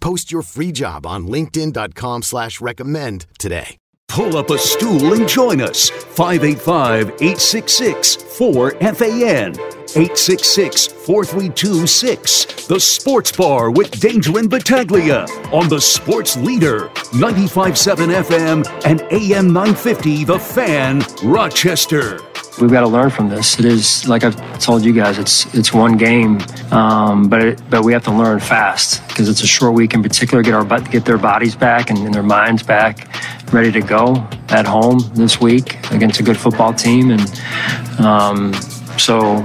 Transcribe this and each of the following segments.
Post your free job on linkedin.com slash recommend today. Pull up a stool and join us. 585-866-4FAN. 866-4326. The Sports Bar with Danger and Battaglia on the Sports Leader. 95.7 FM and AM 950 The Fan, Rochester. We've got to learn from this. It is like I've told you guys. It's it's one game, um, but it, but we have to learn fast because it's a short week in particular. Get our get their bodies back and, and their minds back, ready to go at home this week against a good football team, and um, so.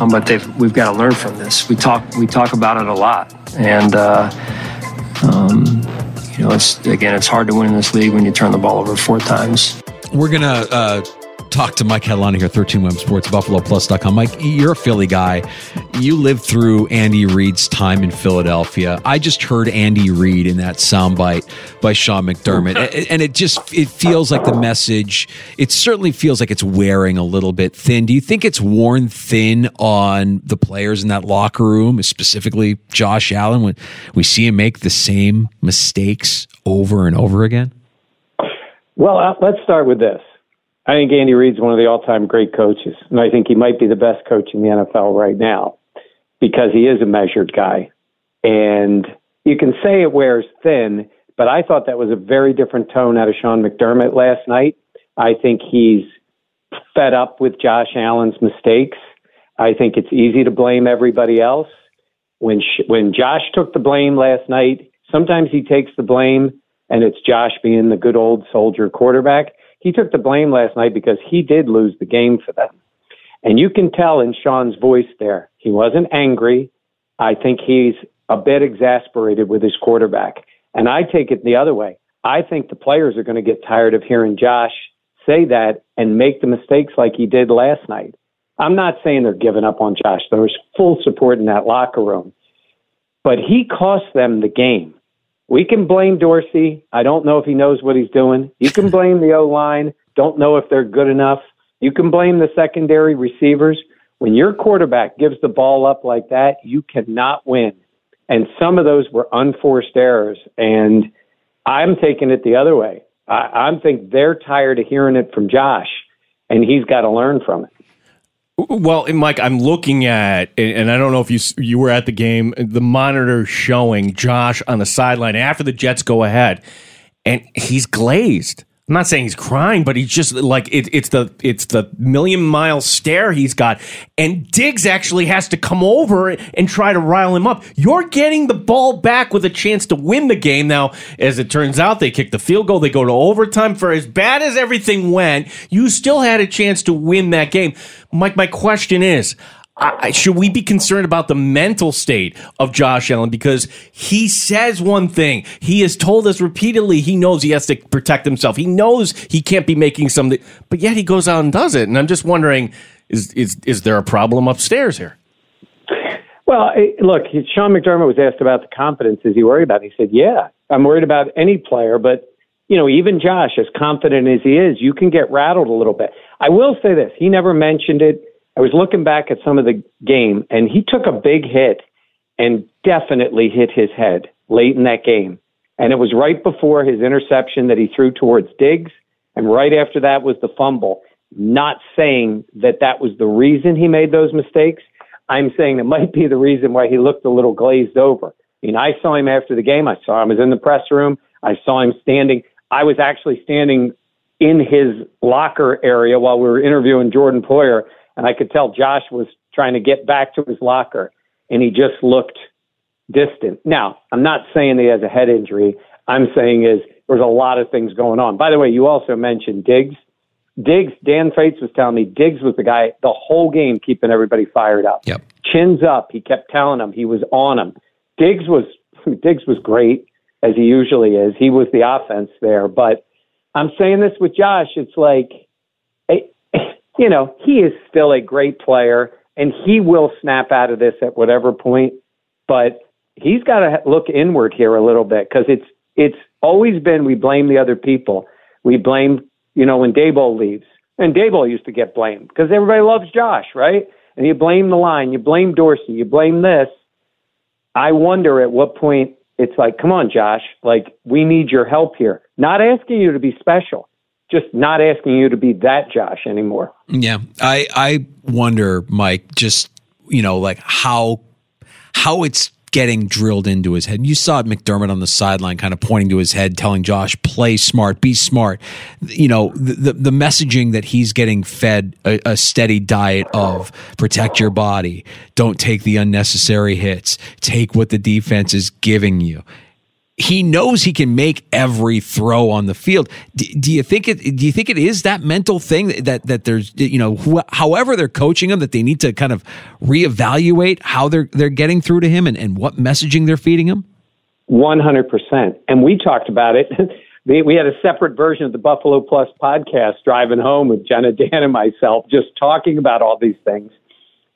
Um, but we've got to learn from this. We talk we talk about it a lot, and uh, um, you know, it's again, it's hard to win in this league when you turn the ball over four times. We're gonna uh, talk to Mike Headliner here, 13 WHAM Sports, BuffaloPlus.com. Mike, you're a Philly guy. You lived through Andy Reid's time in Philadelphia. I just heard Andy Reid in that soundbite by Sean McDermott, and it just it feels like the message. It certainly feels like it's wearing a little bit thin. Do you think it's worn thin on the players in that locker room, specifically Josh Allen, when we see him make the same mistakes over and over again? Well, uh, let's start with this. I think Andy Reid's one of the all-time great coaches, and I think he might be the best coach in the NFL right now because he is a measured guy. And you can say it wears thin, but I thought that was a very different tone out of Sean McDermott last night. I think he's fed up with Josh Allen's mistakes. I think it's easy to blame everybody else. When when Josh took the blame last night, sometimes he takes the blame and it's Josh being the good old soldier quarterback he took the blame last night because he did lose the game for them. And you can tell in Sean's voice there, he wasn't angry. I think he's a bit exasperated with his quarterback. And I take it the other way. I think the players are going to get tired of hearing Josh say that and make the mistakes like he did last night. I'm not saying they're giving up on Josh. There was full support in that locker room. But he cost them the game. We can blame Dorsey. I don't know if he knows what he's doing. You can blame the O line. Don't know if they're good enough. You can blame the secondary receivers. When your quarterback gives the ball up like that, you cannot win. And some of those were unforced errors. And I'm taking it the other way. I, I'm think they're tired of hearing it from Josh, and he's got to learn from it. Well, Mike, I'm looking at, and I don't know if you you were at the game. The monitor showing Josh on the sideline after the Jets go ahead, and he's glazed. I'm not saying he's crying, but he's just like it, it's the it's the million mile stare he's got. And Diggs actually has to come over and try to rile him up. You're getting the ball back with a chance to win the game. Now, as it turns out, they kick the field goal, they go to overtime. For as bad as everything went, you still had a chance to win that game. Mike, my question is I, should we be concerned about the mental state of Josh Allen because he says one thing. He has told us repeatedly he knows he has to protect himself. He knows he can't be making something, but yet he goes out and does it. And I'm just wondering is is is there a problem upstairs here? Well, look, Sean McDermott was asked about the confidence. Is he worried about? It? He said, "Yeah, I'm worried about any player, but you know, even Josh, as confident as he is, you can get rattled a little bit." I will say this: he never mentioned it I was looking back at some of the game, and he took a big hit and definitely hit his head late in that game. And it was right before his interception that he threw towards Diggs, and right after that was the fumble. Not saying that that was the reason he made those mistakes. I'm saying it might be the reason why he looked a little glazed over. I mean, I saw him after the game. I saw him. I was in the press room. I saw him standing. I was actually standing in his locker area while we were interviewing Jordan Poyer, and I could tell Josh was trying to get back to his locker, and he just looked distant. Now, I'm not saying that he has a head injury. I'm saying is there's a lot of things going on. By the way, you also mentioned Diggs. Diggs, Dan Fetes was telling me Diggs was the guy the whole game keeping everybody fired up. Yep. Chins up. He kept telling them he was on them. Diggs was Diggs was great as he usually is. He was the offense there, but I'm saying this with Josh. It's like, you know, he is still a great player, and he will snap out of this at whatever point. But he's got to look inward here a little bit because it's it's always been we blame the other people. We blame, you know, when Daboll leaves, and Daboll used to get blamed because everybody loves Josh, right? And you blame the line, you blame Dorsey, you blame this. I wonder at what point it's like, come on, Josh, like we need your help here. Not asking you to be special, just not asking you to be that Josh anymore. Yeah, I I wonder, Mike, just you know, like how how it's getting drilled into his head. You saw McDermott on the sideline kind of pointing to his head, telling Josh, play smart, be smart. You know, the, the, messaging that he's getting fed a, a steady diet of protect your body, don't take the unnecessary hits, take what the defense is giving you he knows he can make every throw on the field. Do, do, you think it? Do you think it is that mental thing that that there's you know wh- however they're coaching him that they need to kind of reevaluate how they're they're getting through to him and, and what messaging they're feeding him. One hundred percent, and we talked about it. we had a separate version of the Buffalo Plus podcast driving home with Jenna, Dan, and myself, just talking about all these things.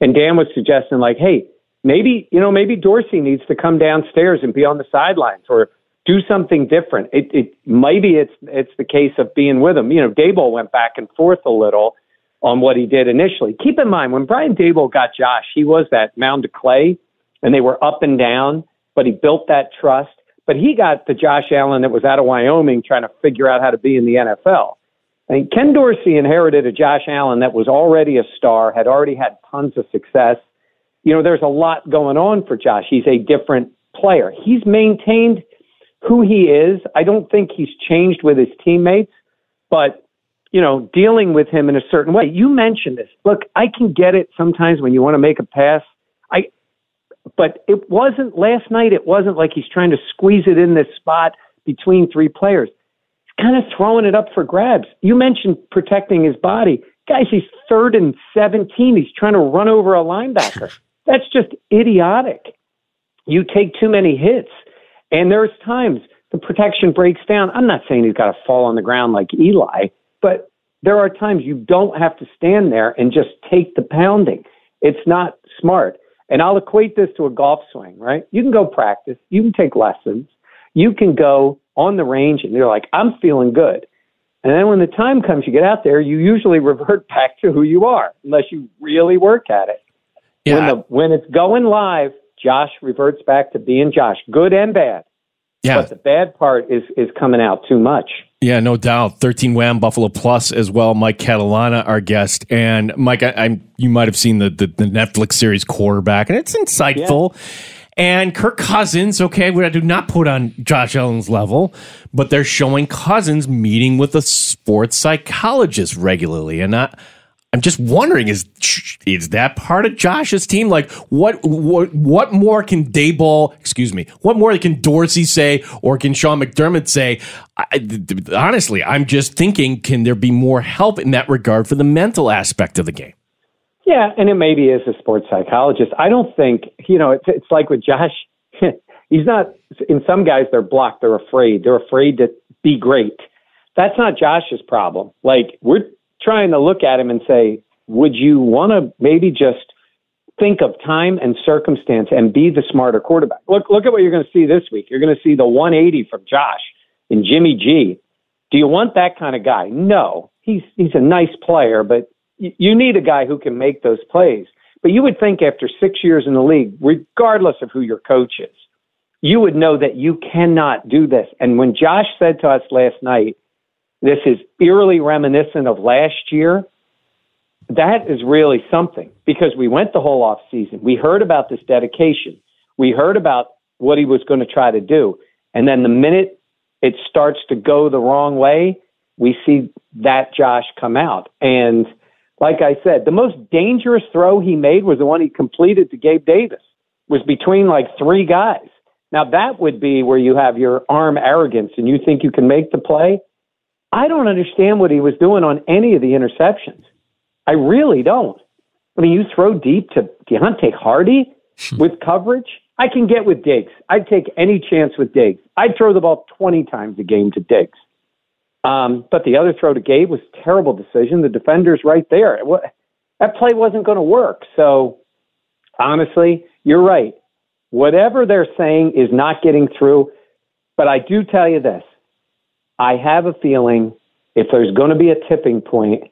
And Dan was suggesting like, hey maybe you know maybe Dorsey needs to come downstairs and be on the sidelines or do something different. It, it maybe it's it's the case of being with him. You know, Daboll went back and forth a little on what he did initially. Keep in mind when Brian Daboll got Josh, he was that mound of clay, and they were up and down, but he built that trust. But he got the Josh Allen that was out of Wyoming trying to figure out how to be in the NFL. I Ken Dorsey inherited a Josh Allen that was already a star, had already had tons of success you know, there's a lot going on for Josh. He's a different player. He's maintained who he is. I don't think he's changed with his teammates, but you know, dealing with him in a certain way. You mentioned this. Look, I can get it sometimes when you want to make a pass. I but it wasn't last night it wasn't like he's trying to squeeze it in this spot between three players. He's kind of throwing it up for grabs. You mentioned protecting his body. Guys, he's third and 17. He's trying to run over a linebacker. That's just idiotic. You take too many hits, and there's times the protection breaks down. I'm not saying he's got to fall on the ground like Eli, but there are times you don't have to stand there and just take the pounding. It's not smart. And I'll equate this to a golf swing, right? You can go practice, you can take lessons, you can go on the range and you're like, I'm feeling good. And then when the time comes, you get out there, you usually revert back to who you are, unless you really work at it. Yeah. When, the, when it's going live, Josh reverts back to being Josh, good and bad. Yeah. But the bad part is is coming out too much. Yeah, no doubt. 13 Wham Buffalo Plus as well. Mike Catalana, our guest. And Mike, I, am you might have seen the, the, the, Netflix series Quarterback, and it's insightful. Yeah. And Kirk Cousins, okay, I do not put on Josh Allen's level, but they're showing Cousins meeting with a sports psychologist regularly. And I, I'm just wondering is is that part of Josh's team? Like what what what more can Daboll, excuse me, what more can Dorsey say or can Sean McDermott say? I, honestly, I'm just thinking, can there be more help in that regard for the mental aspect of the game? Yeah, and it maybe is a sports psychologist. I don't think you know. It's it's like with Josh. he's not. In some guys, they're blocked. They're afraid. They're afraid to be great. That's not Josh's problem. Like we're trying to look at him and say, would you want to maybe just think of time and circumstance and be the smarter quarterback? Look, look at what you're going to see this week. You're going to see the 180 from Josh and Jimmy G. Do you want that kind of guy? No. He's he's a nice player, but you need a guy who can make those plays. But you would think after six years in the league, regardless of who your coach is, you would know that you cannot do this. And when Josh said to us last night, this is eerily reminiscent of last year. That is really something because we went the whole off season. We heard about this dedication. We heard about what he was going to try to do. And then the minute it starts to go the wrong way, we see that Josh come out. And like I said, the most dangerous throw he made was the one he completed to Gabe Davis. Was between like three guys. Now that would be where you have your arm arrogance and you think you can make the play. I don't understand what he was doing on any of the interceptions. I really don't. I mean, you throw deep to Deonte Harty with coverage. I can get with Diggs. I'd take any chance with Diggs. I'd throw the ball 20 times a game to Diggs. Um, but the other throw to Gabe was a terrible decision. The defender's right there. That play wasn't going to work. So, honestly, you're right. Whatever they're saying is not getting through. But I do tell you this I have a feeling if there's going to be a tipping point,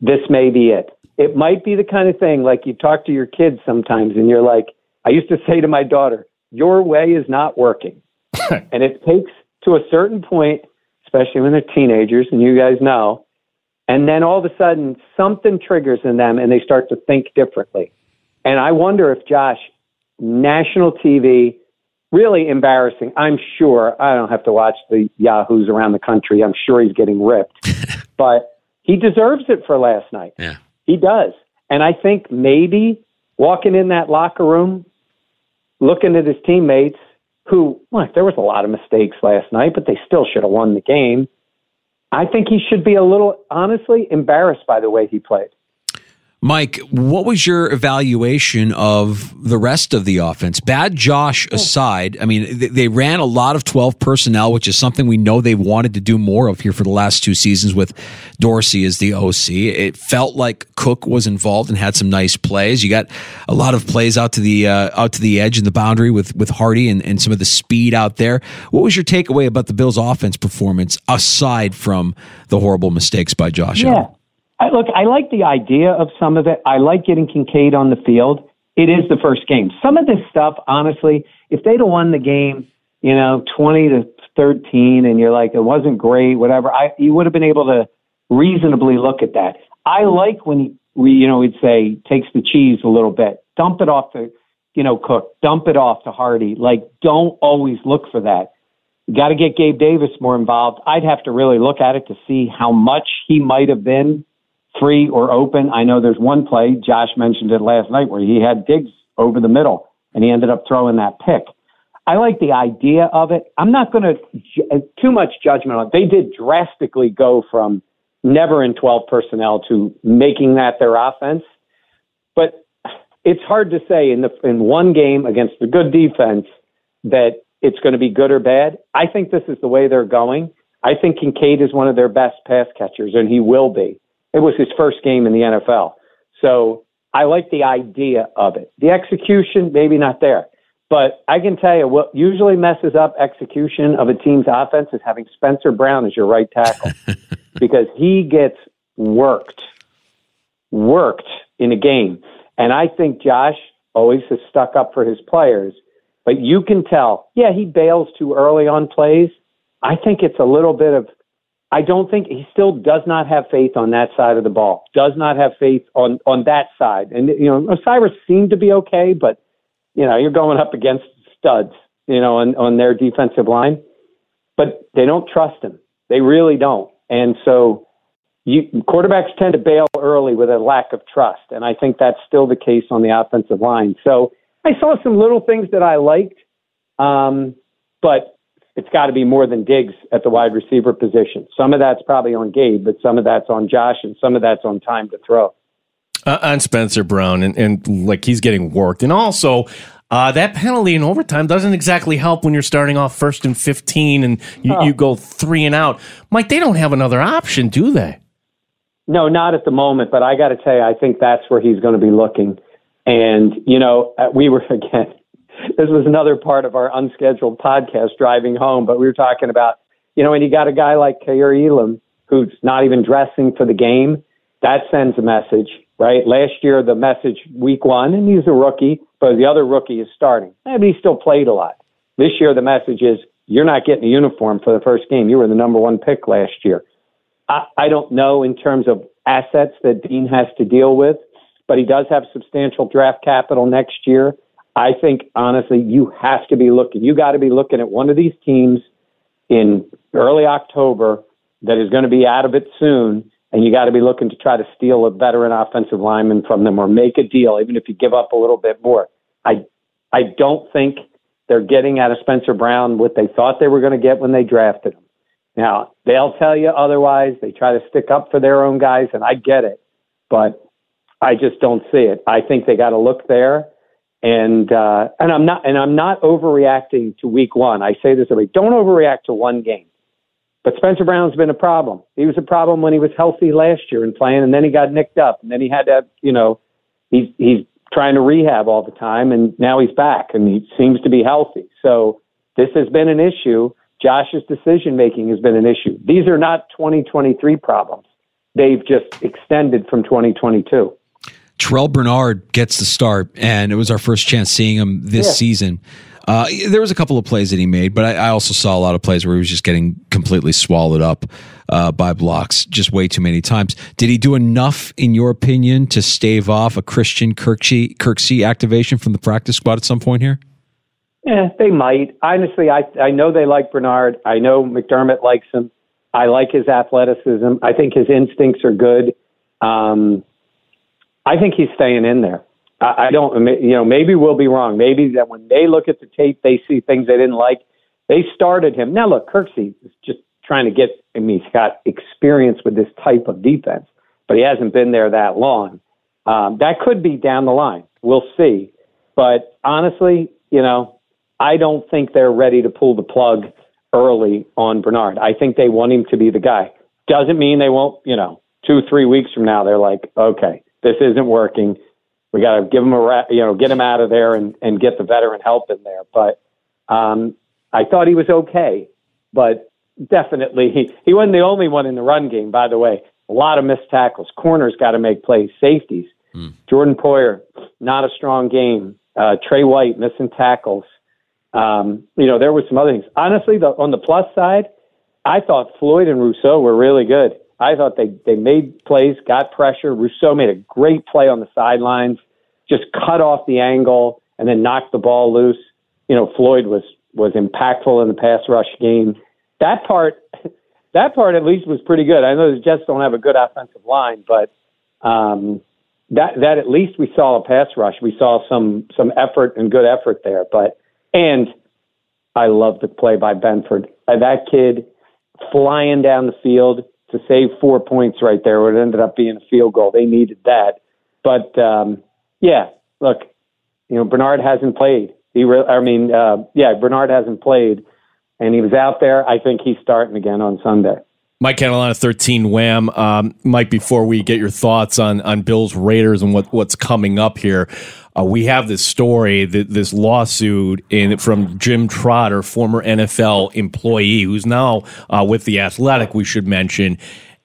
this may be it. It might be the kind of thing like you talk to your kids sometimes and you're like, I used to say to my daughter, your way is not working. and it takes to a certain point, especially when they're teenagers, and you guys know, and then all of a sudden something triggers in them and they start to think differently. And I wonder if Josh, national TV, really embarrassing. I'm sure I don't have to watch the Yahoos around the country. I'm sure he's getting ripped, but he deserves it for last night. Yeah. He does. And I think maybe walking in that locker room, looking at his teammates, who, look, there was a lot of mistakes last night, but they still should have won the game. I think he should be a little, honestly, embarrassed by the way he played. Mike, what was your evaluation of the rest of the offense? Bad Josh aside, I mean, they, they, ran a lot of 12 personnel, which is something we know they've wanted to do more of here for the last two seasons with Dorsey as the OC. It felt like Cook was involved and had some nice plays. You got a lot of plays out to the uh, out to the edge and the boundary with with Harty and, and some of the speed out there. What was your takeaway about the Bills' offense performance aside from the horrible mistakes by Josh? Yeah. Allen? I, look, I like the idea of some of it. I like getting Kincaid on the field. It is the first game. Some of this stuff, honestly, if they'd have won the game, you know, 20 to 13, and you're like, it wasn't great, whatever, I, you would have been able to reasonably look at that. I like when we, you know, we'd say, takes the cheese a little bit, dump it off to, you know, Cook, dump it off to Harty. Like, don't always look for that. You got to get Gabe Davis more involved. I'd have to really look at it to see how much he might have been free or open. I know there's one play, Josh mentioned it last night, where he had Diggs over the middle and he ended up throwing that pick. I like the idea of it. I'm not going to uh, too much judgment on it. They did drastically go from never in 12 personnel to making that their offense. But it's hard to say in the in one game against a good defense that it's going to be good or bad. I think this is the way they're going. I think Kincaid is one of their best pass catchers, and he will be. It was his first game in the NFL. So I like the idea of it. The execution, maybe not there. But I can tell you what usually messes up execution of a team's offense is having Spencer Brown as your right tackle because he gets worked, worked in a game. And I think Josh always has stuck up for his players. But you can tell, yeah, he bails too early on plays. I think it's a little bit of I don't think he still does not have faith on that side of the ball. Does not have faith on on that side. And you know, O'Cyrus seemed to be okay, but you know, you're going up against studs, you know, on on their defensive line. But they don't trust him. They really don't. And so you quarterbacks tend to bail early with a lack of trust, and I think that's still the case on the offensive line. So I saw some little things that I liked, um, but it's got to be more than Diggs at the wide receiver position. Some of that's probably on Gabe, but some of that's on Josh, and some of that's on time to throw. Uh, on Spencer Brown, and, and like he's getting worked, and also. Uh, that penalty in overtime doesn't exactly help when you're starting off first and 15 and you, oh. you go three and out. Mike, they don't have another option, do they? No, not at the moment. But I got to tell you, I think that's where he's going to be looking. And, you know, uh, we were, again, this was another part of our unscheduled podcast driving home, but we were talking about, you know, when you got a guy like Kaiir Elam who's not even dressing for the game, that sends a message, right? Last year, the message week one, and he's a rookie, but the other rookie is starting. And he still played a lot. This year, the message is you're not getting a uniform for the first game. You were the number one pick last year. I, I don't know in terms of assets that Dean has to deal with, but he does have substantial draft capital next year. I think honestly, you have to be looking. You got to be looking at one of these teams in early October that is going to be out of it soon, and you got to be looking to try to steal a veteran offensive lineman from them or make a deal, even if you give up a little bit more. I I don't think they're getting out of Spencer Brown what they thought they were going to get when they drafted him. Now they'll tell you otherwise. They try to stick up for their own guys, and I get it, but I just don't see it. I think they got to look there and uh, and I'm not and I'm not overreacting to week one. I say this every don't overreact to one game. But Spencer Brown's been a problem. He was a problem when he was healthy last year and playing, and then he got nicked up, and then he had to, you know, he's he's trying to rehab all the time, and now he's back, and he seems to be healthy. So this has been an issue. Josh's decision making has been an issue. These are not 2023 problems. They've just extended from 2022. Terrel Bernard gets the start, and it was our first chance seeing him this yeah. season. Uh, there was a couple of plays that he made, but I, I, also saw a lot of plays where he was just getting completely swallowed up uh, by blocks, just way too many times. Did he do enough, in your opinion, to stave off a Christian Kirksey, Kirksey activation from the practice squad at some point here? Yeah, they might. Honestly, I I know they like Bernard. I know McDermott likes him. I like his athleticism. I think his instincts are good. Um, I think he's staying in there. I, I don't, you know, maybe we'll be wrong. Maybe that when they look at the tape, they see things they didn't like. They started him. Now, look, Kirksey is just trying to get, I mean, he's got experience with this type of defense, but he hasn't been there that long. Um, that could be down the line. We'll see. But honestly, you know, I don't think they're ready to pull the plug early on Bernard. I think they want him to be the guy. Doesn't mean they won't, you know, two, three weeks from now, they're like, okay, this isn't working. We got to give him a ra- you know get him out of there and and get the veteran help in there. But um, I thought he was okay, but definitely he he wasn't the only one in the run game. By the way, a lot of missed tackles. Corners got to make plays. Safeties. Mm. Jordan Poyer, not a strong game. Uh, Trey White missing tackles. Um, you know, there were some other things. Honestly, the, on the plus side, I thought Floyd and Rousseau were really good. I thought they they made plays, got pressure. Rousseau made a great play on the sidelines, just cut off the angle and then knocked the ball loose. You know, Floyd was was impactful in the pass rush game. That part, that part at least was pretty good. I know the Jets don't have a good offensive line, but um, that that at least we saw a pass rush. We saw some some effort and good effort there. But and I love the play by Benford. That kid flying down the field to save four points right there. It ended up being a field goal. They needed that. But um, yeah, look, you know, Bernard hasn't played. He, re- I mean, uh, yeah, Bernard hasn't played, and he was out there. I think he's starting again on Sunday. Mike Catalana, 13 Wham. Um, Mike, before we get your thoughts on, on Bills Raiders and what, what's coming up here, uh, we have this story, this lawsuit in, from Jim Trotter, former NFL employee, who's now uh, with the Athletic, we should mention.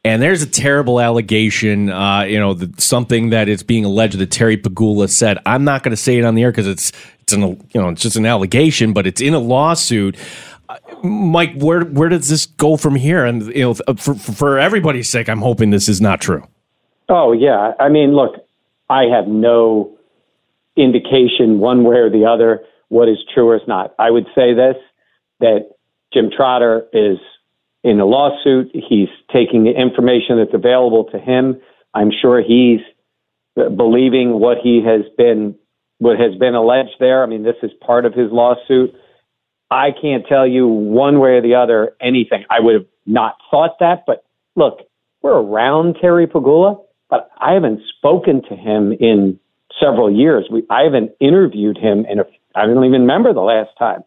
And there's a terrible allegation, uh, you know, something that is being alleged that Terry Pegula said. I'm not going to say it on the air because it's it's an you know it's just an allegation, but it's in a lawsuit. Uh, Mike, where where does this go from here? And you know, for for everybody's sake, I'm hoping this is not true. Oh yeah, I mean, look, I have no indication one way or the other what is true or is not. I would say this that Jim Trotter is in a lawsuit. He's taking the information that's available to him. I'm sure he's believing what he has been what has been alleged there. I mean, this is part of his lawsuit. I can't tell you one way or the other anything. I would have not thought that, but look, we're around Terry Pegula, but I haven't spoken to him in several years. We, I haven't interviewed him in a, I don't even remember the last time.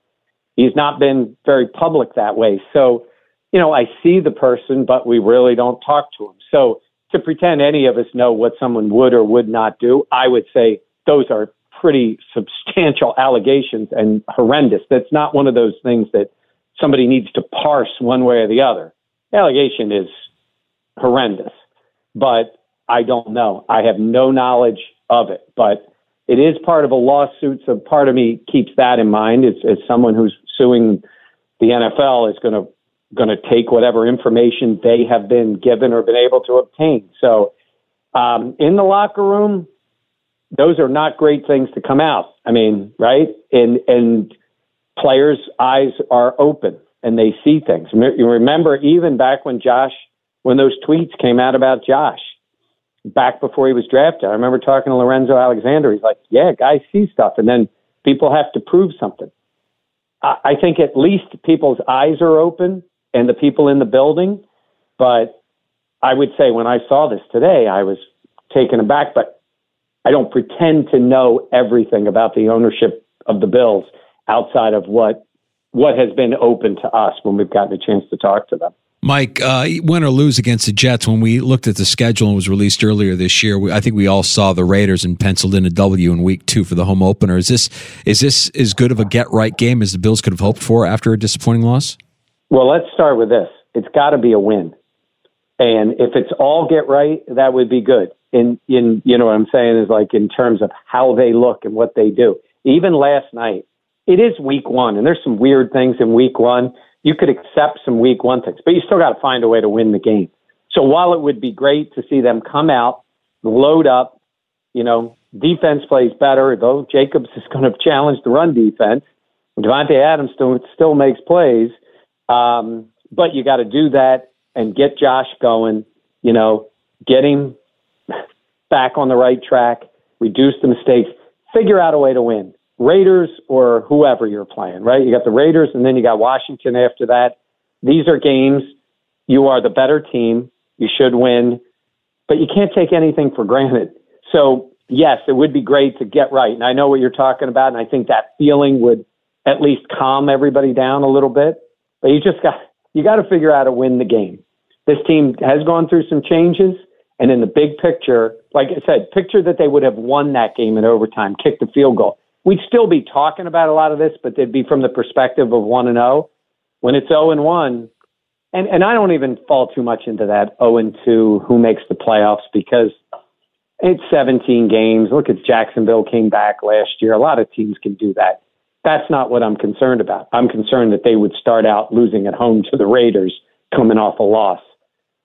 He's not been very public that way. So, you know, I see the person, but we really don't talk to him. So to pretend any of us know what someone would or would not do, I would say those are pretty substantial allegations and horrendous. That's not one of those things that somebody needs to parse one way or the other. The allegation is horrendous, but I don't know. I have no knowledge of it. But it is part of a lawsuit, so part of me keeps that in mind. As, as someone who's suing the NFL is going to going to take whatever information they have been given or been able to obtain. So, um, in the locker room, those are not great things to come out. I mean, right? And and players' eyes are open, and they see things. You remember even back when Josh, when those tweets came out about Josh, back before he was drafted. I remember talking to Lorenzo Alexander. He's like, "Yeah, guys see stuff, and then people have to prove something." I, I think at least people's eyes are open and the people in the building. But I would say when I saw this today, I was taken aback. But I don't pretend to know everything about the ownership of the Bills outside of what what has been open to us when we've gotten a chance to talk to them. Mike, uh, win or lose against the Jets, when we looked at the schedule and was released earlier this year, we, I think we all saw the Raiders and penciled in a W in week two for the home opener. Is this is this as good of a get right game as the Bills could have hoped for after a disappointing loss? Well, let's start with this. It's got to be a win, and if it's all get right, that would be good. In in you know what I'm saying is like in terms of how they look and what they do. Even last night, it is week one, and there's some weird things in week one you could accept some week one things, but you still got to find a way to win the game. So while it would be great to see them come out, load up, you know, defense plays better, though Jacobs is going to challenge the run defense. Davante Adams still, still makes plays, um, but you got to do that and get Josh going, you know, get him back on the right track, reduce the mistakes, figure out a way to win. Raiders or whoever you're playing, right? You got the Raiders and then you got Washington after that. These are games you are the better team. You should win, but you can't take anything for granted. So, yes, it would be great to get right. And I know what you're talking about. And I think that feeling would at least calm everybody down a little bit. But you just got, you got to figure out how to win the game. This team has gone through some changes. And in the big picture, like I said, picture that they would have won that game in overtime, kicked the field goal we'd still be talking about a lot of this, but they'd be from the perspective of one and zero. Oh. When it's zero oh and one, and and I don't even fall too much into that zero oh and two who makes the playoffs because it's 17 games. Look at Jacksonville came back last year. A lot of teams can do that. That's not what I'm concerned about. I'm concerned that they would start out losing at home to the Raiders coming off a loss.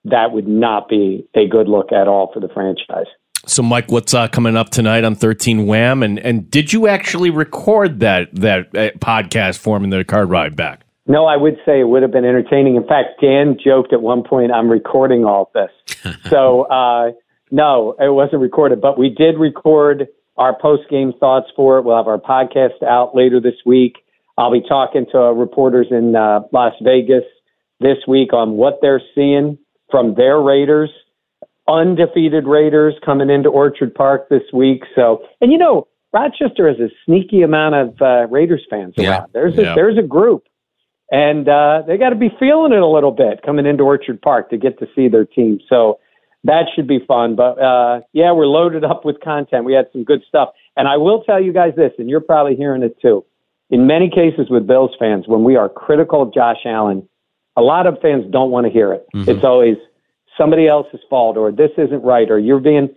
That would not be a good look at all for the franchise. So, Mike, what's uh, coming up tonight on Thirteen Wham? And and did you actually record that that uh, podcast for him in the car ride back? No, I would say it would have been entertaining. In fact, Dan joked at one point, "I'm recording all this." so, uh, no, it wasn't recorded, but we did record our post game thoughts for it. We'll have our podcast out later this week. I'll be talking to reporters in uh, Las Vegas this week on what they're seeing from their Raiders undefeated Raiders coming into Orchard Park this week. So, and you know, Rochester has a sneaky amount of uh, Raiders fans yeah. There's a, yeah. there's a group, and uh, they got to be feeling it a little bit coming into Orchard Park to get to see their team. So that should be fun. But uh, yeah, we're loaded up with content. We had some good stuff, and I will tell you guys this, and you're probably hearing it too. In many cases with Bills fans, when we are critical of Josh Allen, a lot of fans don't want to hear it. Mm-hmm. It's always somebody else's fault or this isn't right or you're being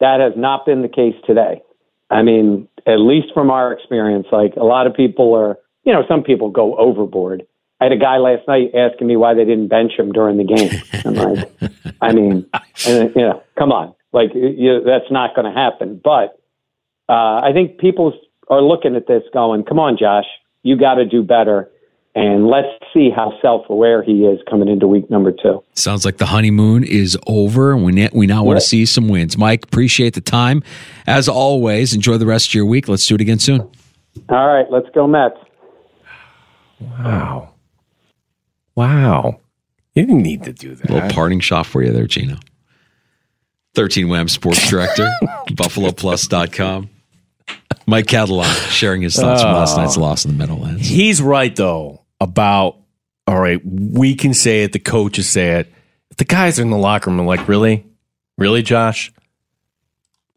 that has not been the case today. I mean, at least from our experience, like a lot of people are, you know, some people go overboard. I had a guy last night asking me why they didn't bench him during the game. I'm like, I mean, and, you know, come on, like you, that's not going to happen. But uh, I think people are looking at this going, come on, Josh, you got to do better and let's see how self-aware he is coming into week number two. Sounds like the honeymoon is over. We ne- we now want to see some wins. Mike, appreciate the time as always. Enjoy the rest of your week. Let's do it again soon. All right, let's go Mets. Wow, wow! You didn't need to do that. A little parting shot for you there, Gino. 13 Wham Sports Director, BuffaloPlus.com. Mike Catalana sharing his thoughts from last night's loss in the Meadowlands. He's right though about all right. We can say it. The coaches say it. The guys are in the locker room are like, really, really, Josh.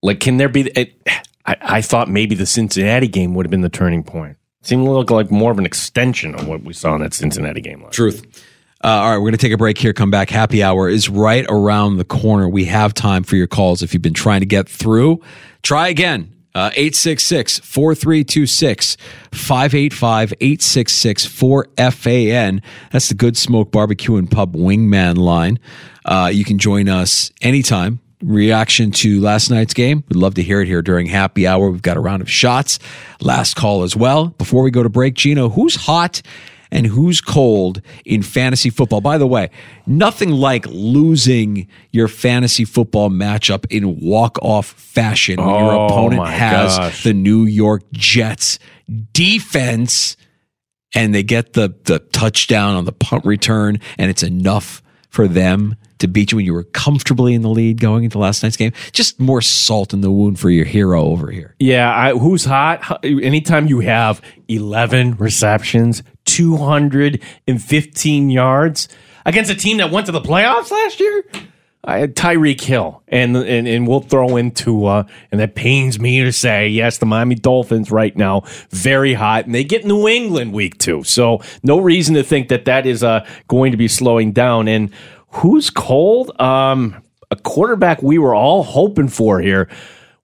Like, can there be? It, I, I thought maybe the Cincinnati game would have been the turning point. It seemed to look like more of an extension of what we saw in that Cincinnati game. Last Truth. Uh, all right, we're going to take a break here. Come back. Happy hour is right around the corner. We have time for your calls. If you've been trying to get through, try again. Uh, 866 4326 585 866 4FAN. That's the Good Smoke Barbecue and Pub Wingman line. Uh, you can join us anytime. Reaction to last night's game. We'd love to hear it here during happy hour. We've got a round of shots. Last call as well. Before we go to break, Gino, who's hot and who's cold in fantasy football. By the way, nothing like losing your fantasy football matchup in walk off fashion when your Oh, opponent has gosh. the New York Jets defense and they get the the touchdown on the punt return and it's enough for them to beat you when you were comfortably in the lead going into last night's game. Just more salt in the wound for your hero over here. Yeah, I, who's hot? Anytime you have 11 receptions, 215 yards against a team that went to the playoffs last year, I had Tyreek Hill, and and and we'll throw into uh, and that pains me to say, yes, the Miami Dolphins right now very hot, and they get New England week two, so no reason to think that that is uh, going to be slowing down. And who's cold? Um, a quarterback we were all hoping for here.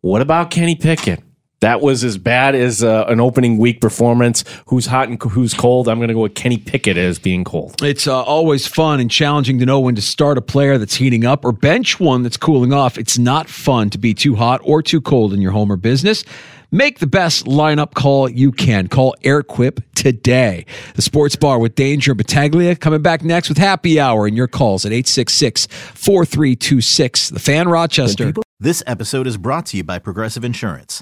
What about Kenny Pickett? That was as bad as uh, an opening week performance. Who's hot and who's cold? I'm going to go with Kenny Pickett as being cold. It's uh, always fun and challenging to know when to start a player that's heating up or bench one that's cooling off. It's not fun to be too hot or too cold in your home or business. Make the best lineup call you can. Call AirQuip today. The Sports Bar with Danger Battaglia coming back next with Happy Hour and your calls at 866 4326. The Fan Rochester. This episode is brought to you by Progressive Insurance.